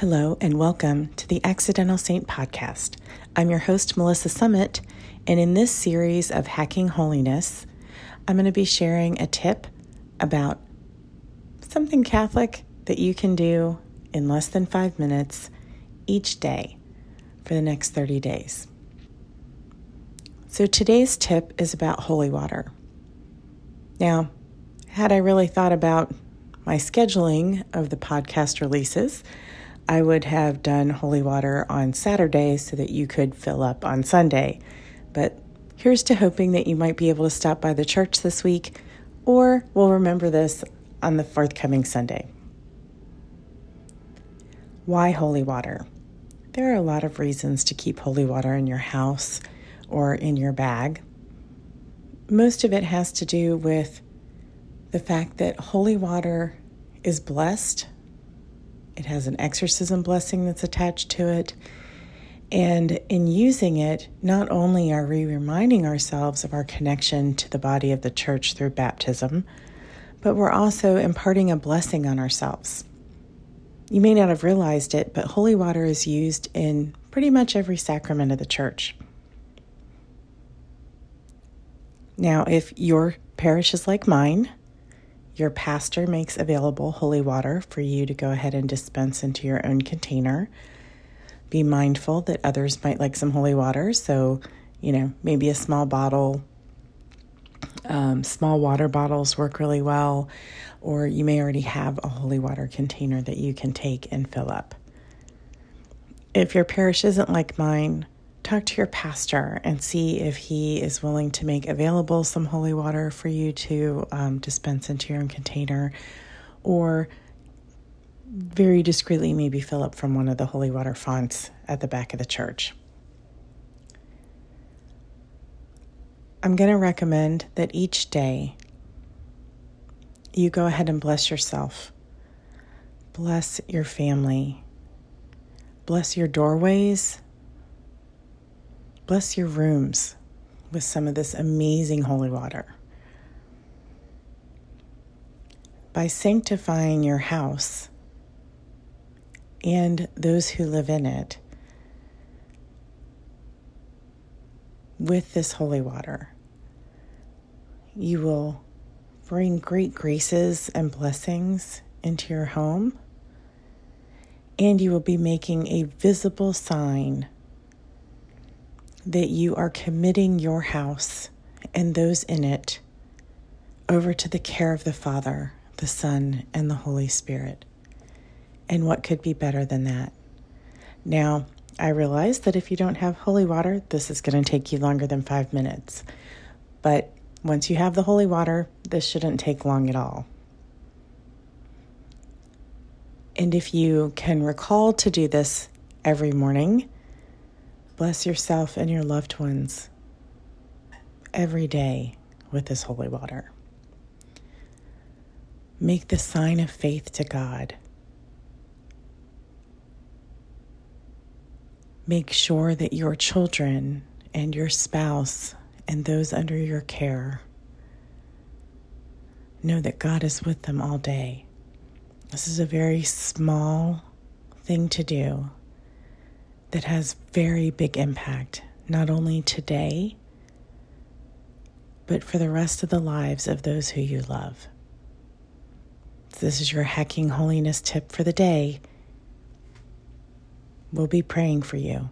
Hello, and welcome to the Accidental Saint podcast. I'm your host, Melissa Summit, and in this series of Hacking Holiness, I'm going to be sharing a tip about something Catholic that you can do in less than five minutes each day for the next 30 days. So today's tip is about holy water. Now, had I really thought about my scheduling of the podcast releases, I would have done holy water on Saturday so that you could fill up on Sunday. But here's to hoping that you might be able to stop by the church this week, or we'll remember this on the forthcoming Sunday. Why holy water? There are a lot of reasons to keep holy water in your house or in your bag. Most of it has to do with the fact that holy water is blessed it has an exorcism blessing that's attached to it. And in using it, not only are we reminding ourselves of our connection to the body of the church through baptism, but we're also imparting a blessing on ourselves. You may not have realized it, but holy water is used in pretty much every sacrament of the church. Now, if your parish is like mine, your pastor makes available holy water for you to go ahead and dispense into your own container. Be mindful that others might like some holy water, so, you know, maybe a small bottle. Um, small water bottles work really well, or you may already have a holy water container that you can take and fill up. If your parish isn't like mine, talk to your pastor and see if he is willing to make available some holy water for you to um, dispense into your own container or very discreetly maybe fill up from one of the holy water fonts at the back of the church. I'm going to recommend that each day you go ahead and bless yourself, bless your family, bless your doorways Bless your rooms with some of this amazing holy water. By sanctifying your house and those who live in it with this holy water, you will bring great graces and blessings into your home, and you will be making a visible sign that you are committing your house and those in it over to the care of the Father, the Son, and the Holy Spirit. And what could be better than that? Now, I realize that if you don't have holy water, this is going to take you longer than five minutes. But once you have the holy water, this shouldn't take long at all. And if you can recall to do this every morning, Bless yourself and your loved ones every day with this holy water. Make the sign of faith to God. Make sure that your children and your spouse and those under your care know that God is with them all day. This is a very small thing to do, that has very big impact, not only today, but for the rest of the lives of those who you love. This is your hacking holiness tip for the day. We'll be praying for you.